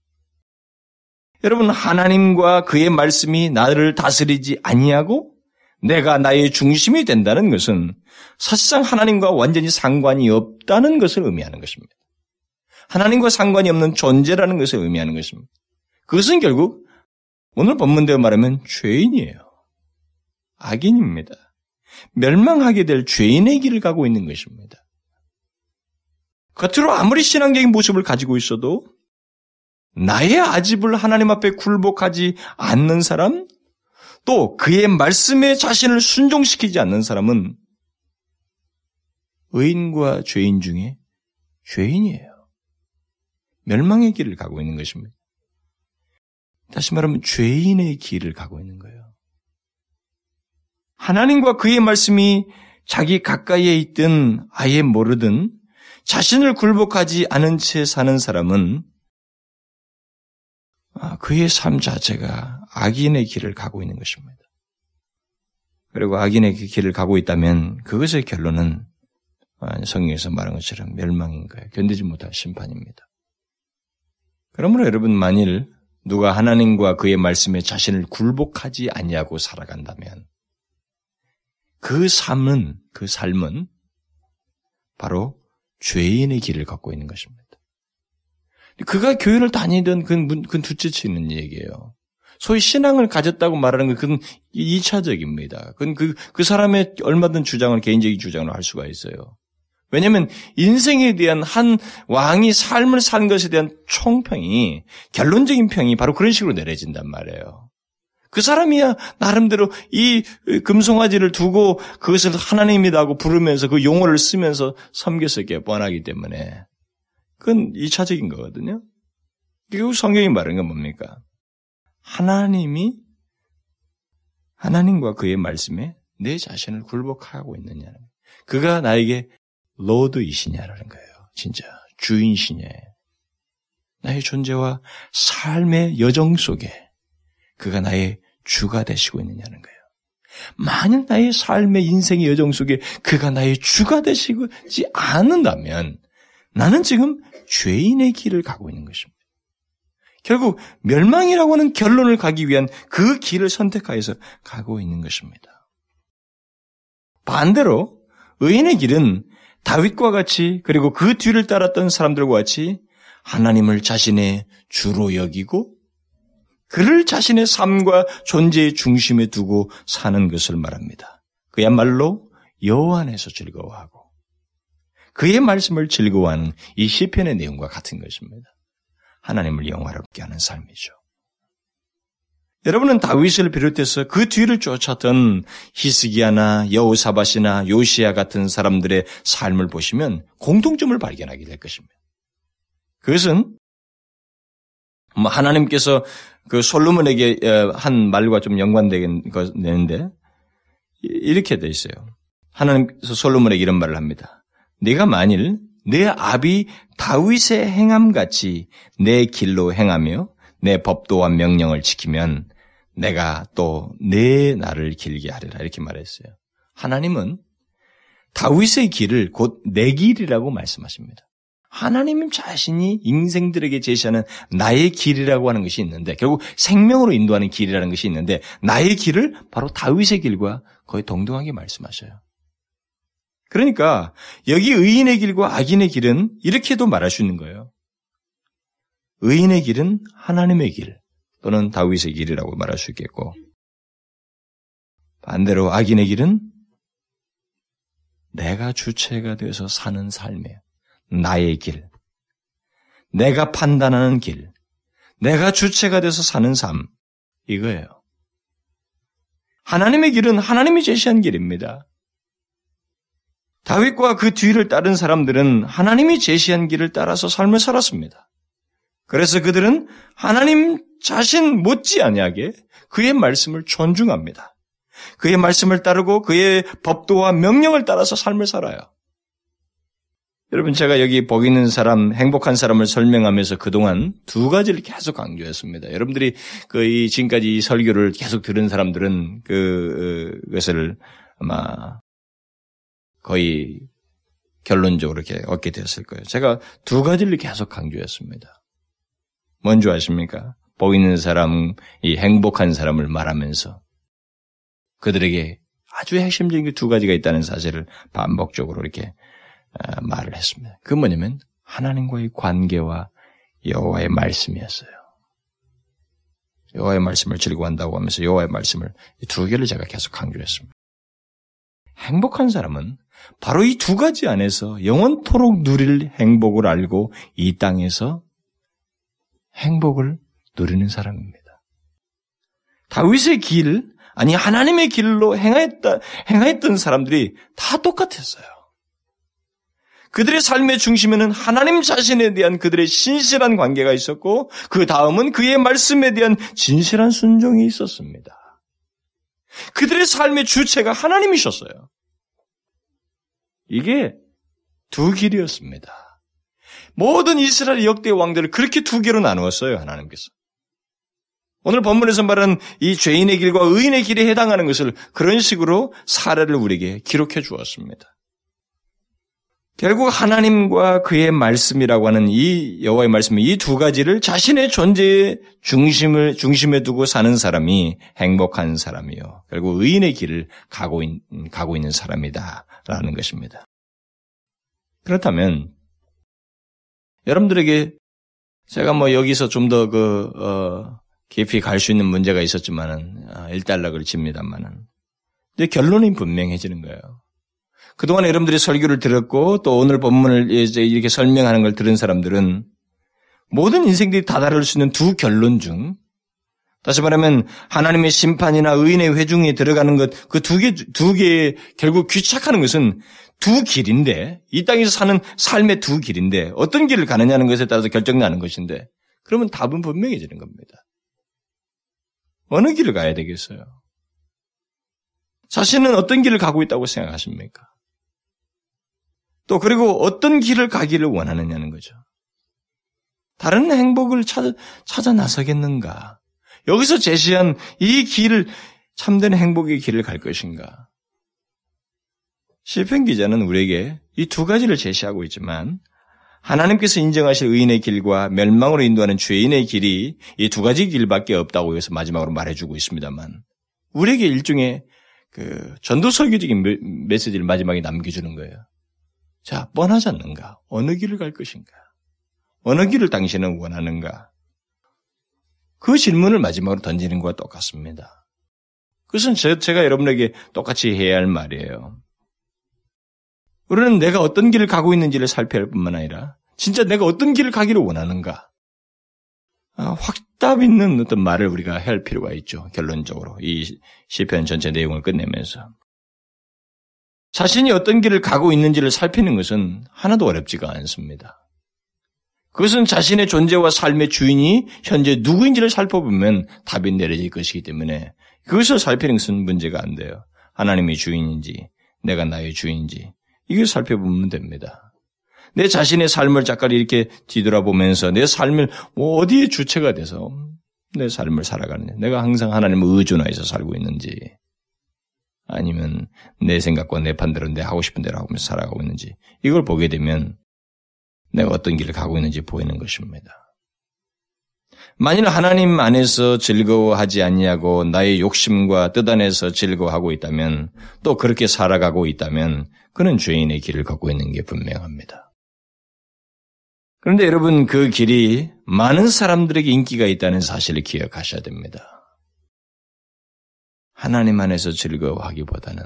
S1: 여러분 하나님과 그의 말씀이 나를 다스리지 아니하고 내가 나의 중심이 된다는 것은 사실상 하나님과 완전히 상관이 없다는 것을 의미하는 것입니다. 하나님과 상관이 없는 존재라는 것을 의미하는 것입니다. 그것은 결국 오늘 본문대로 말하면 죄인이에요. 악인입니다. 멸망하게 될 죄인의 길을 가고 있는 것입니다. 겉으로 아무리 신앙적인 모습을 가지고 있어도 나의 아집을 하나님 앞에 굴복하지 않는 사람, 또 그의 말씀에 자신을 순종시키지 않는 사람은 의인과 죄인 중에 죄인이에요. 멸망의 길을 가고 있는 것입니다. 다시 말하면 죄인의 길을 가고 있는 거예요. 하나님과 그의 말씀이 자기 가까이에 있든 아예 모르든 자신을 굴복하지 않은 채 사는 사람은 아, 그의 삶 자체가 악인의 길을 가고 있는 것입니다. 그리고 악인의 길을 가고 있다면 그것의 결론은 아, 성경에서 말한 것처럼 멸망인 거예요. 견디지 못할 심판입니다. 그러므로 여러분 만일 누가 하나님과 그의 말씀에 자신을 굴복하지 아니하고 살아간다면 그 삶은 그 삶은 바로 죄인의 길을 걷고 있는 것입니다. 그가 교회를 다니던 그, 그 둘째치 있는 얘기예요. 소위 신앙을 가졌다고 말하는 건 그건 2차적입니다. 그건 그, 그 사람의 얼마든 주장을 개인적인 주장을 할 수가 있어요. 왜냐하면 인생에 대한 한 왕이 삶을 산 것에 대한 총평이 결론적인 평이 바로 그런 식으로 내려진단 말이에요. 그 사람이야 나름대로 이 금송아지를 두고 그것을 하나님이라고 부르면서 그 용어를 쓰면서 섬겼었기에 뻔하기 때문에 그건 2차적인 거거든요. 그리고 성경이 말하는 건 뭡니까? 하나님이 하나님과 그의 말씀에 내 자신을 굴복하고 있느냐는 그가 나에게 로드이시냐라는 거예요. 진짜 주인이시냐. 나의 존재와 삶의 여정 속에 그가 나의 주가 되시고 있느냐는 거예요. 만약 나의 삶의 인생의 여정 속에 그가 나의 주가 되시지 않는다면 나는 지금 죄인의 길을 가고 있는 것입니다. 결국 멸망이라고 하는 결론을 가기 위한 그 길을 선택하여서 가고 있는 것입니다. 반대로 의인의 길은 다윗과 같이 그리고 그 뒤를 따랐던 사람들과 같이 하나님을 자신의 주로 여기고 그를 자신의 삶과 존재의 중심에 두고 사는 것을 말합니다. 그야말로 여호와 안에서 즐거워하고 그의 말씀을 즐거워하는 이 시편의 내용과 같은 것입니다. 하나님을 영화롭게 하는 삶이죠. 여러분은 다윗을 비롯해서 그 뒤를 쫓았던 히스기야나 여우사밧이나 요시야 같은 사람들의 삶을 보시면 공통점을 발견하게 될 것입니다. 그것은 뭐 하나님께서 그 솔로몬에게 어, 한 말과 좀 연관되는데 이렇게 돼 있어요. 하나님께서 솔로몬에게 이런 말을 합니다. 네가 만일 내 아비 다윗의 행함 같이 내 길로 행하며 내 법도와 명령을 지키면 내가 또내 날을 길게 하리라 이렇게 말했어요. 하나님은 다윗의 길을 곧 내 길이라고 말씀하십니다. 하나님 자신이 인생들에게 제시하는 나의 길이라고 하는 것이 있는데 결국 생명으로 인도하는 길이라는 것이 있는데 나의 길을 바로 다윗의 길과 거의 동등하게 말씀하셔요. 그러니까 여기 의인의 길과 악인의 길은 이렇게도 말할 수 있는 거예요. 의인의 길은 하나님의 길 또는 다윗의 길이라고 말할 수 있겠고 반대로 악인의 길은 내가 주체가 되어서 사는 삶이에요. 나의 길. 내가 판단하는 길. 내가 주체가 돼서 사는 삶. 이거예요. 하나님의 길은 하나님이 제시한 길입니다. 다윗과 그 뒤를 따른 사람들은 하나님이 제시한 길을 따라서 삶을 살았습니다. 그래서 그들은 하나님 자신 못지않게 그의 말씀을 존중합니다. 그의 말씀을 따르고 그의 법도와 명령을 따라서 삶을 살아요. 여러분 제가 여기 복 있는 사람, 행복한 사람을 설명하면서 그동안 두 가지를 계속 강조했습니다. 여러분들이 그 지금까지 이 설교를 계속 들은 사람들은 그 그것을 아마 거의 결론적으로 이렇게 얻게 되었을 거예요. 제가 두 가지를 계속 강조했습니다. 뭔지 아십니까? 복 있는 사람, 이 행복한 사람을 말하면서 그들에게 아주 핵심적인 그두 가지가 있다는 사실을 반복적으로 이렇게 아, 말을 했습니다. 그 뭐냐면 하나님과의 관계와 여호와의 말씀이었어요. 여호와의 말씀을 즐거워한다고 하면서 여호와의 말씀을 두 개를 제가 계속 강조했습니다. 행복한 사람은 바로 이 두 가지 안에서 영원토록 누릴 행복을 알고 이 땅에서 행복을 누리는 사람입니다. 다윗의 길, 아니 하나님의 길로 행하였다, 행하였던 사람들이 다 똑같았어요. 그들의 삶의 중심에는 하나님 자신에 대한 그들의 신실한 관계가 있었고 그 다음은 그의 말씀에 대한 진실한 순종이 있었습니다. 그들의 삶의 주체가 하나님이셨어요. 이게 두 길이었습니다. 모든 이스라엘 역대 왕들을 그렇게 두 개로 나누었어요, 하나님께서. 오늘 본문에서 말하는 이 죄인의 길과 의인의 길에 해당하는 것을 그런 식으로 사례를 우리에게 기록해 주었습니다. 결국 하나님과 그의 말씀이라고 하는 이 여호와의 말씀이 이 두 가지를 자신의 존재의 중심을 중심에 두고 사는 사람이 행복한 사람이요. 결국 의인의 길을 가고, 있, 가고 있는 사람이다라는 것입니다. 그렇다면 여러분들에게 제가 뭐 여기서 좀 더그 어, 깊이 갈 수 있는 문제가 있었지만은 아, 일단락을 칩니다만은 근데 결론이 분명해지는 거예요. 그동안 여러분들이 설교를 들었고 또 오늘 본문을 이제 이렇게 설명하는 걸 들은 사람들은 모든 인생들이 다 다를 수 있는 두 결론 중 다시 말하면 하나님의 심판이나 의인의 회중에 들어가는 것 그 두 개 두개 결국 귀착하는 것은 두 길인데 이 땅에서 사는 삶의 두 길인데 어떤 길을 가느냐는 것에 따라서 결정나는 것인데 그러면 답은 분명해지는 겁니다. 어느 길을 가야 되겠어요? 자신은 어떤 길을 가고 있다고 생각하십니까? 또 그리고 어떤 길을 가기를 원하느냐는 거죠. 다른 행복을 찾아, 찾아 나서겠는가? 여기서 제시한 이 길을 참된 행복의 길을 갈 것인가? 시편 기자는 우리에게 이 두 가지를 제시하고 있지만 하나님께서 인정하실 의인의 길과 멸망으로 인도하는 죄인의 길이 이 두 가지 길밖에 없다고 해서 마지막으로 말해주고 있습니다만 우리에게 일종의 그 전도 설교적인 메시지를 마지막에 남겨주는 거예요. 자, 뻔하지 않는가? 어느 길을 갈 것인가? 어느 길을 당신은 원하는가? 그 질문을 마지막으로 던지는 것과 똑같습니다. 그것은 제가 여러분에게 똑같이 해야 할 말이에요. 우리는 내가 어떤 길을 가고 있는지를 살펴야 할 뿐만 아니라 진짜 내가 어떤 길을 가기를 원하는가? 아, 확답 있는 어떤 말을 우리가 할 필요가 있죠. 결론적으로 이 시편 전체 내용을 끝내면서 자신이 어떤 길을 가고 있는지를 살피는 것은 하나도 어렵지가 않습니다. 그것은 자신의 존재와 삶의 주인이 현재 누구인지를 살펴보면 답이 내려질 것이기 때문에 그것을 살피는 것은 문제가 안 돼요. 하나님의 주인인지, 내가 나의 주인인지, 이걸 살펴보면 됩니다. 내 자신의 삶을 잠깐 이렇게 뒤돌아보면서 내 삶을 뭐 어디에 주체가 돼서 내 삶을 살아가느냐. 내가 항상 하나님을 의존하여서 살고 있는지, 아니면 내 생각과 내 판대로 내 하고 싶은 대로 하면서 살아가고 있는지 이걸 보게 되면 내가 어떤 길을 가고 있는지 보이는 것입니다. 만일 하나님 안에서 즐거워하지 않냐고 나의 욕심과 뜻 안에서 즐거워하고 있다면 또 그렇게 살아가고 있다면 그는 죄인의 길을 걷고 있는 게 분명합니다. 그런데 여러분 그 길이 많은 사람들에게 인기가 있다는 사실을 기억하셔야 됩니다. 하나님 안에서 즐거워하기보다는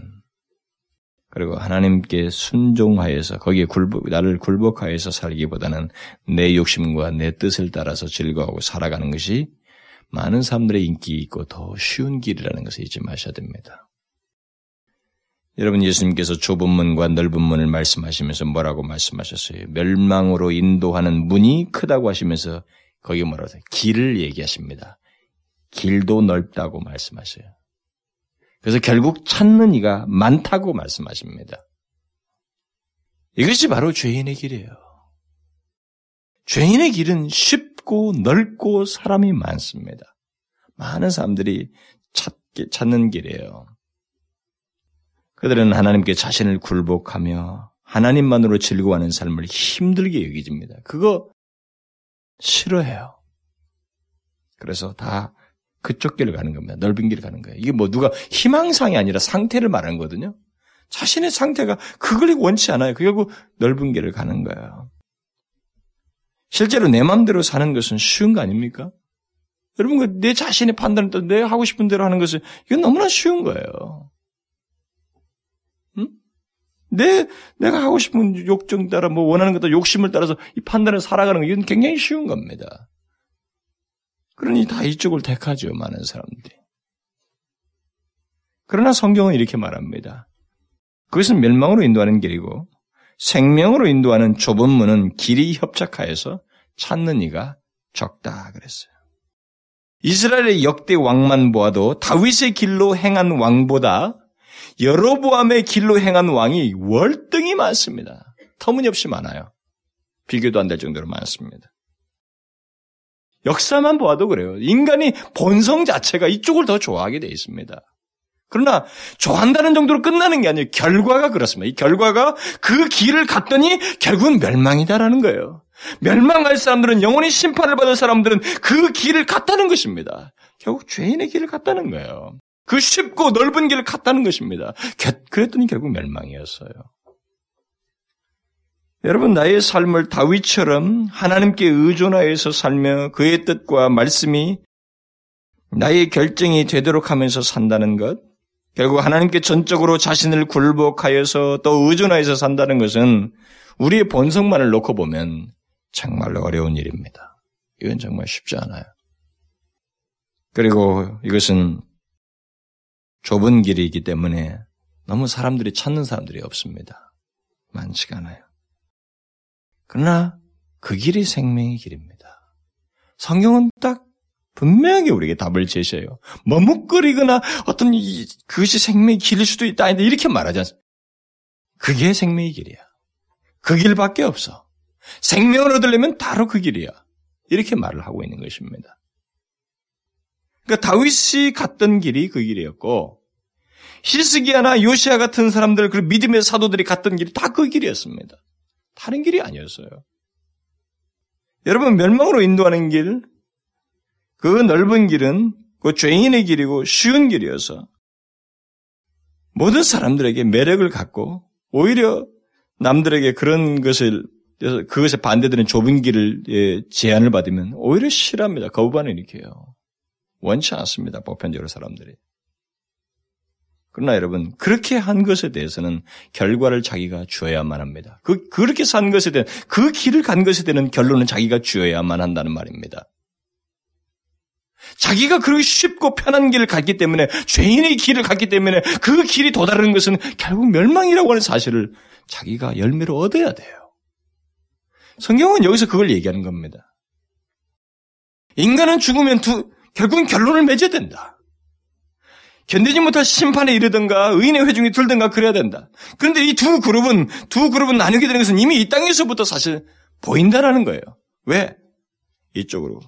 S1: 그리고 하나님께 순종하여서 거기에 굴복, 나를 굴복하여서 살기보다는 내 욕심과 내 뜻을 따라서 즐거워하고 살아가는 것이 많은 사람들의 인기 있고 더 쉬운 길이라는 것을 잊지 마셔야 됩니다. 여러분 예수님께서 좁은 문과 넓은 문을 말씀하시면서 뭐라고 말씀하셨어요? 멸망으로 인도하는 문이 크다고 하시면서 거기 뭐라고 하세요? 길을 얘기하십니다. 길도 넓다고 말씀하셔요. 그래서 결국 찾는 이가 많다고 말씀하십니다. 이것이 바로 죄인의 길이에요. 죄인의 길은 쉽고 넓고 사람이 많습니다. 많은 사람들이 찾기, 찾는 길이에요. 그들은 하나님께 자신을 굴복하며 하나님만으로 즐거워하는 삶을 힘들게 여기집니다. 그거 싫어해요. 그래서 다 그쪽 길을 가는 겁니다. 넓은 길을 가는 거예요. 이게 뭐 누가 희망상이 아니라 상태를 말하는 거거든요. 자신의 상태가 그걸 원치 않아요. 결국 넓은 길을 가는 거예요. 실제로 내 마음대로 사는 것은 쉬운 거 아닙니까? 여러분, 그내 자신의 판단을 또내 하고 싶은 대로 하는 것은 이건 너무나 쉬운 거예요. 응? 내, 내가 하고 싶은 욕정 따라 뭐 원하는 것도 욕심을 따라서 이 판단을 살아가는 거 이건 굉장히 쉬운 겁니다. 그러니 다 이쪽을 택하죠, 많은 사람들이. 그러나 성경은 이렇게 말합니다. 그것은 멸망으로 인도하는 길이고 생명으로 인도하는 좁은 문은 길이 협착하여서 찾는 이가 적다 그랬어요. 이스라엘의 역대 왕만 보아도 다윗의 길로 행한 왕보다 여로보암의 길로 행한 왕이 월등히 많습니다. 터무니없이 많아요. 비교도 안 될 정도로 많습니다. 역사만 보아도 그래요. 인간이 본성 자체가 이쪽을 더 좋아하게 되어 있습니다. 그러나 좋아한다는 정도로 끝나는 게 아니에요. 결과가 그렇습니다. 이 결과가 그 길을 갔더니 결국은 멸망이다라는 거예요. 멸망할 사람들은 영원히 심판을 받을 사람들은 그 길을 갔다는 것입니다. 결국 죄인의 길을 갔다는 거예요. 그 쉽고 넓은 길을 갔다는 것입니다. 그랬더니 결국 멸망이었어요. 여러분 나의 삶을 다윗처럼 하나님께 의존하여서 살며 그의 뜻과 말씀이 나의 결정이 되도록 하면서 산다는 것, 결국 하나님께 전적으로 자신을 굴복하여서 또 의존하여서 산다는 것은 우리의 본성만을 놓고 보면 정말로 어려운 일입니다. 이건 정말 쉽지 않아요. 그리고 이것은 좁은 길이기 때문에 너무 사람들이 찾는 사람들이 없습니다. 많지가 않아요. 그러나 그 길이 생명의 길입니다. 성경은 딱 분명하게 우리에게 답을 제시해요. 머뭇거리거나 어떤 이, 그것이 생명의 길일 수도 있다. 이렇게 말하지 않습니다. 그게 생명의 길이야. 그 길밖에 없어. 생명을 얻으려면 바로 그 길이야. 이렇게 말을 하고 있는 것입니다. 그러니까 다윗이 갔던 길이 그 길이었고 히스기야나 요시아 같은 사람들 그 믿음의 사도들이 갔던 길이 다 그 길이었습니다. 다른 길이 아니었어요. 여러분, 멸망으로 인도하는 길, 그 넓은 길은 그 죄인의 길이고 쉬운 길이어서 모든 사람들에게 매력을 갖고 오히려 남들에게 그런 것을 그것에 반대되는 좁은 길을 예, 제안을 받으면 오히려 싫어합니다. 거부반응 일으켜요. 원치 않습니다. 보편적으로 사람들이. 그러나 여러분, 그렇게 한 것에 대해서는 결과를 자기가 주어야만 합니다. 그, 그렇게 산 것에 대한, 그 길을 간 것에 대한 결론은 자기가 주어야만 한다는 말입니다. 자기가 그렇게 쉽고 편한 길을 갔기 때문에, 죄인의 길을 갔기 때문에 그 길이 도달하는 것은 결국 멸망이라고 하는 사실을 자기가 열매로 얻어야 돼요. 성경은 여기서 그걸 얘기하는 겁니다. 인간은 죽으면 두, 결국은 결론을 맺어야 된다. 견디지 못할 심판에 이르든가 의인의 회중이 들든가 그래야 된다. 그런데 이 두 그룹은 두 그룹은 나누게 되는 것은 이미 이 땅에서부터 사실 보인다라는 거예요. 왜? 이쪽으로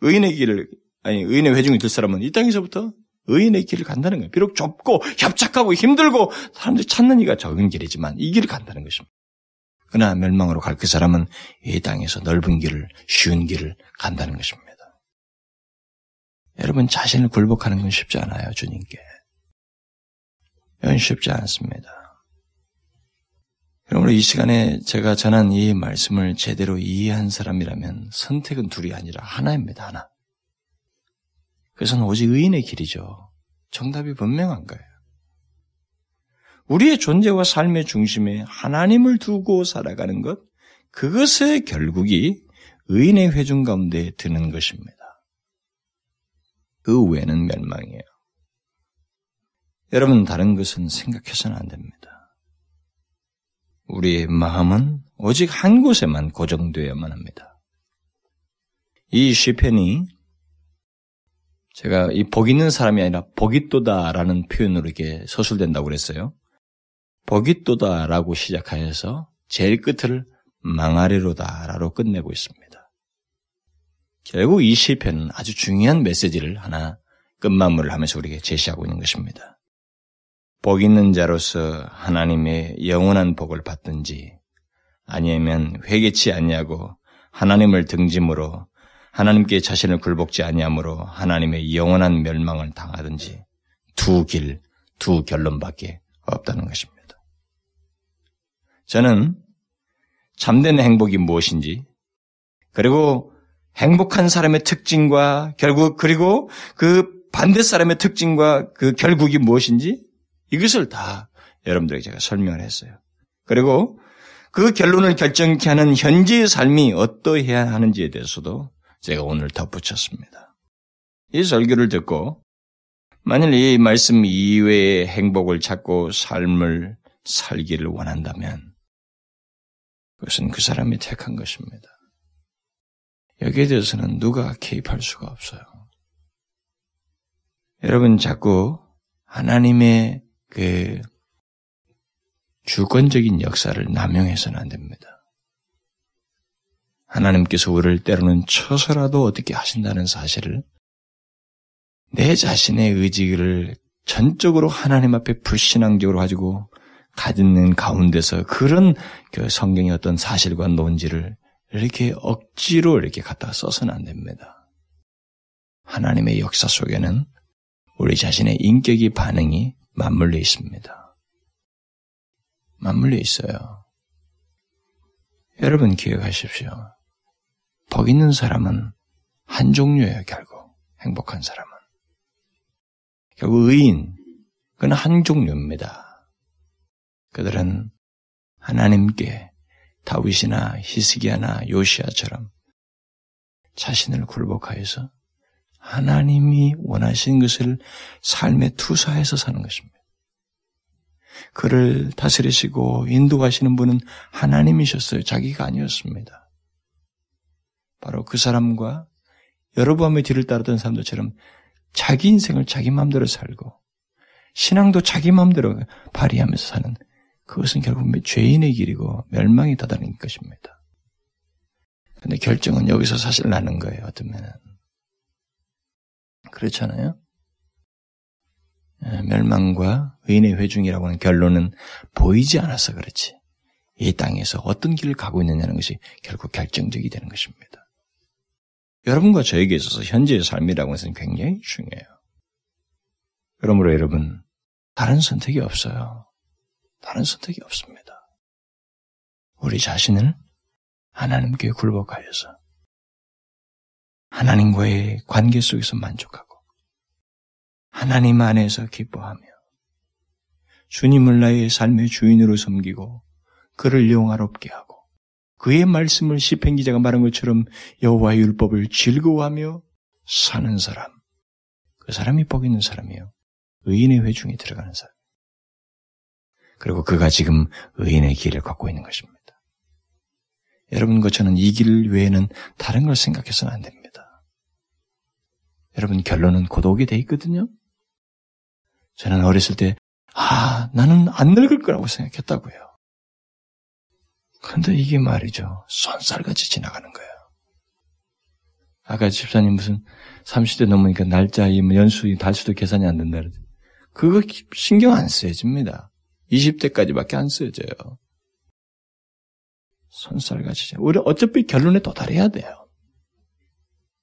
S1: 의인의 길을 아니 의인의 회중이 들 사람은 이 땅에서부터 의인의 길을 간다는 거예요. 비록 좁고 협착하고 힘들고 사람들이 찾는 이가 적은 길이지만 이 길을 간다는 것입니다. 그러나 멸망으로 갈 그 사람은 이 땅에서 넓은 길을 쉬운 길을 간다는 것입니다. 여러분 자신을 굴복하는 건 쉽지 않아요, 주님께. 이건 쉽지 않습니다. 그러므로 이 시간에 제가 전한 이 말씀을 제대로 이해한 사람이라면 선택은 둘이 아니라 하나입니다, 하나. 그것은 오직 의인의 길이죠. 정답이 분명한 거예요. 우리의 존재와 삶의 중심에 하나님을 두고 살아가는 것, 그것의 결국이 의인의 회중 가운데 드는 것입니다. 그 외에는 멸망이에요. 여러분, 다른 것은 생각해서는 안 됩니다. 우리의 마음은 오직 한 곳에만 고정되어야만 합니다. 이 시편이 제가 이 복 있는 사람이 아니라 복이 또다라는 표현으로 이렇게 서술된다고 그랬어요. 복이 또다라고 시작하여서 제일 끝을 망하리로다라고 끝내고 있습니다. 결국 이 시편은 아주 중요한 메시지를 하나 끝마무리를 하면서 우리에게 제시하고 있는 것입니다. 복 있는 자로서 하나님의 영원한 복을 받든지 아니면 회개치 아니하고 하나님을 등짐으로 하나님께 자신을 굴복지 아니하므로 하나님의 영원한 멸망을 당하든지 두 길, 두 결론밖에 없다는 것입니다. 저는 참된 행복이 무엇인지 그리고 행복한 사람의 특징과 결국 그리고 그 반대 사람의 특징과 그 결국이 무엇인지 이것을 다 여러분들에게 제가 설명을 했어요. 그리고 그 결론을 결정케 하는 현재의 삶이 어떠해야 하는지에 대해서도 제가 오늘 덧붙였습니다. 이 설교를 듣고 만일 이 말씀 이외의 행복을 찾고 삶을 살기를 원한다면 그것은 그 사람이 택한 것입니다. 여기에 대해서는 누가 개입할 수가 없어요. 여러분 자꾸 하나님의 그 주권적인 역사를 남용해서는 안 됩니다. 하나님께서 우리를 때로는 쳐서라도 어떻게 하신다는 사실을 내 자신의 의지를 전적으로 하나님 앞에 불신앙적으로 가지고 가지는 가운데서 그런 그 성경의 어떤 사실과 논지를 이렇게 억지로 이렇게 갖다 써서는 안 됩니다. 하나님의 역사 속에는 우리 자신의 인격이 반응이 맞물려 있습니다. 맞물려 있어요. 여러분 기억하십시오. 복 있는 사람은 한 종류예요, 결국. 행복한 사람은. 결국 의인, 그건 한 종류입니다. 그들은 하나님께 다윗이나 히스기야나 요시아처럼 자신을 굴복하여서 하나님이 원하신 것을 삶에 투사해서 사는 것입니다. 그를 다스리시고 인도하시는 분은 하나님이셨어요. 자기가 아니었습니다. 바로 그 사람과 여러분의 뒤를 따르던 사람들처럼 자기 인생을 자기 마음대로 살고 신앙도 자기 마음대로 발휘하면서 사는 그것은 결국 죄인의 길이고 멸망이 다다른 것입니다. 근데 결정은 여기서 사실 나는 거예요, 어쩌면은. 그렇잖아요? 예, 멸망과 의인의 회중이라고 하는 결론은 보이지 않아서 그렇지. 이 땅에서 어떤 길을 가고 있느냐는 것이 결국 결정적이 되는 것입니다. 여러분과 저에게 있어서 현재의 삶이라고 하는 것은 굉장히 중요해요. 그러므로 여러분, 다른 선택이 없어요. 다른 선택이 없습니다. 우리 자신을 하나님께 굴복하여서 하나님과의 관계 속에서 만족하고 하나님 안에서 기뻐하며 주님을 나의 삶의 주인으로 섬기고 그를 영화롭게 하고 그의 말씀을 시편 기자가 말한 것처럼 여호와의 율법을 즐거워하며 사는 사람 그 사람이 복 있는 사람이요 의인의 회중에 들어가는 사람 그리고 그가 지금 의인의 길을 걷고 있는 것입니다. 여러분과 저는 이 길 외에는 다른 걸 생각해서는 안 됩니다. 여러분 결론은 고독이 돼 있거든요. 저는 어렸을 때, 아, 나는 안 늙을 거라고 생각했다고요. 근데 이게 말이죠. 손살같이 지나가는 거예요. 아까 집사님 무슨 30대 넘으니까 날짜, 연수, 달수도 계산이 안 된다 그러지. 그거 신경 안 써집니다. 20대까지밖에 안 쓰여져요. 손살같이. 우리 어차피 결론에 도달해야 돼요.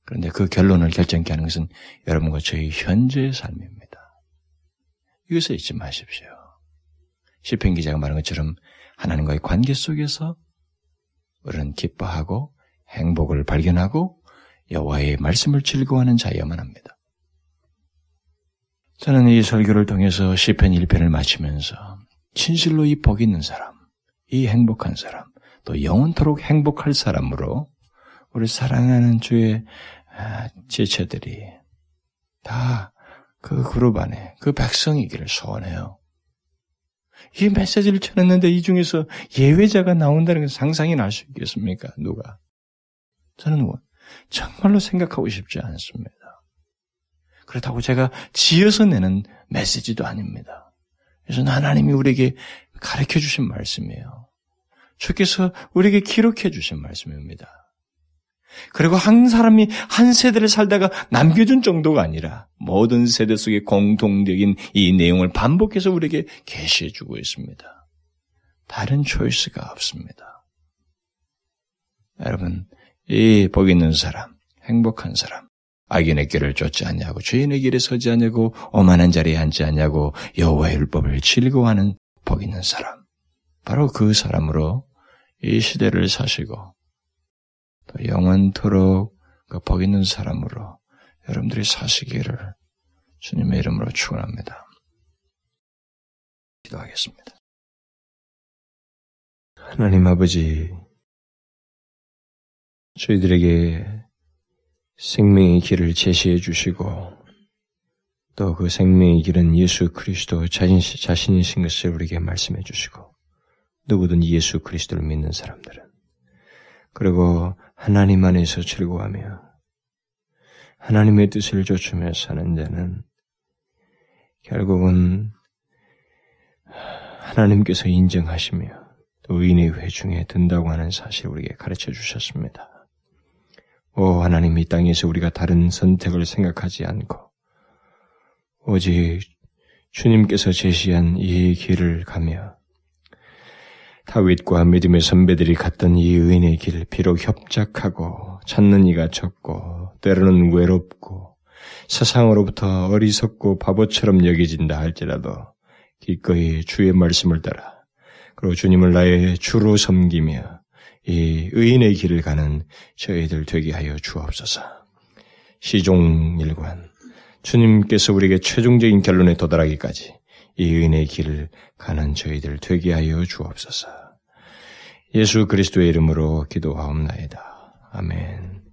S1: 그런데 그 결론을 결정케 하는 것은 여러분과 저희 현재의 삶입니다. 이것을 잊지 마십시오. 시편 기자가 말한 것처럼 하나님과의 관계 속에서 우리는 기뻐하고 행복을 발견하고 여호와의 말씀을 즐거워하는 자여만 합니다. 저는 이 설교를 통해서 시편 1편을 마치면서 진실로 이 복 있는 사람, 이 행복한 사람, 또 영원토록 행복할 사람으로 우리 사랑하는 주의 아, 지체들이 다 그 그룹 안에 그 백성이기를 소원해요. 이 메시지를 전했는데 이 중에서 예외자가 나온다는 건 상상이 날 수 있겠습니까? 누가? 저는 뭐 정말로 생각하고 싶지 않습니다. 그렇다고 제가 지어서 내는 메시지도 아닙니다. 그래서 하나님이 우리에게 가르쳐 주신 말씀이에요. 주께서 우리에게 기록해 주신 말씀입니다. 그리고 한 사람이 한 세대를 살다가 남겨준 정도가 아니라 모든 세대 속에 공통적인 이 내용을 반복해서 우리에게 계시해 주고 있습니다. 다른 초이스가 없습니다. 여러분, 이 복 있는 사람, 행복한 사람, 악인의 길을 쫓지 않냐고 죄인의 길에 서지 않냐고 오만한 자리에 앉지 않냐고 여호와의 율법을 즐거워하는 복 있는 사람 바로 그 사람으로 이 시대를 사시고 또 영원토록 그 복 있는 사람으로 여러분들이 사시기를 주님의 이름으로 축원합니다. 기도하겠습니다. 하나님 아버지 저희들에게 생명의 길을 제시해 주시고 또 그 생명의 길은 예수 그리스도 자신, 자신이신 것을 우리에게 말씀해 주시고 누구든 예수 그리스도를 믿는 사람들은 그리고 하나님 안에서 즐거워하며 하나님의 뜻을 좇으며 사는 자는 결국은 하나님께서 인정하시며 또 의인의 회중에 든다고 하는 사실을 우리에게 가르쳐 주셨습니다. 오 하나님 이 땅에서 우리가 다른 선택을 생각하지 않고 오직 주님께서 제시한 이 길을 가며 다윗과 믿음의 선배들이 갔던 이 의인의 길 비록 협작하고 찾는 이가 적고 때로는 외롭고 세상으로부터 어리석고 바보처럼 여겨진다 할지라도 기꺼이 주의 말씀을 따라 그리고 주님을 나의 주로 섬기며 이 의인의 길을 가는 저희들 되게 하여 주옵소서. 시종일관 주님께서 우리에게 최종적인 결론에 도달하기까지 이 의인의 길을 가는 저희들 되게 하여 주옵소서. 예수 그리스도의 이름으로 기도하옵나이다. 아멘.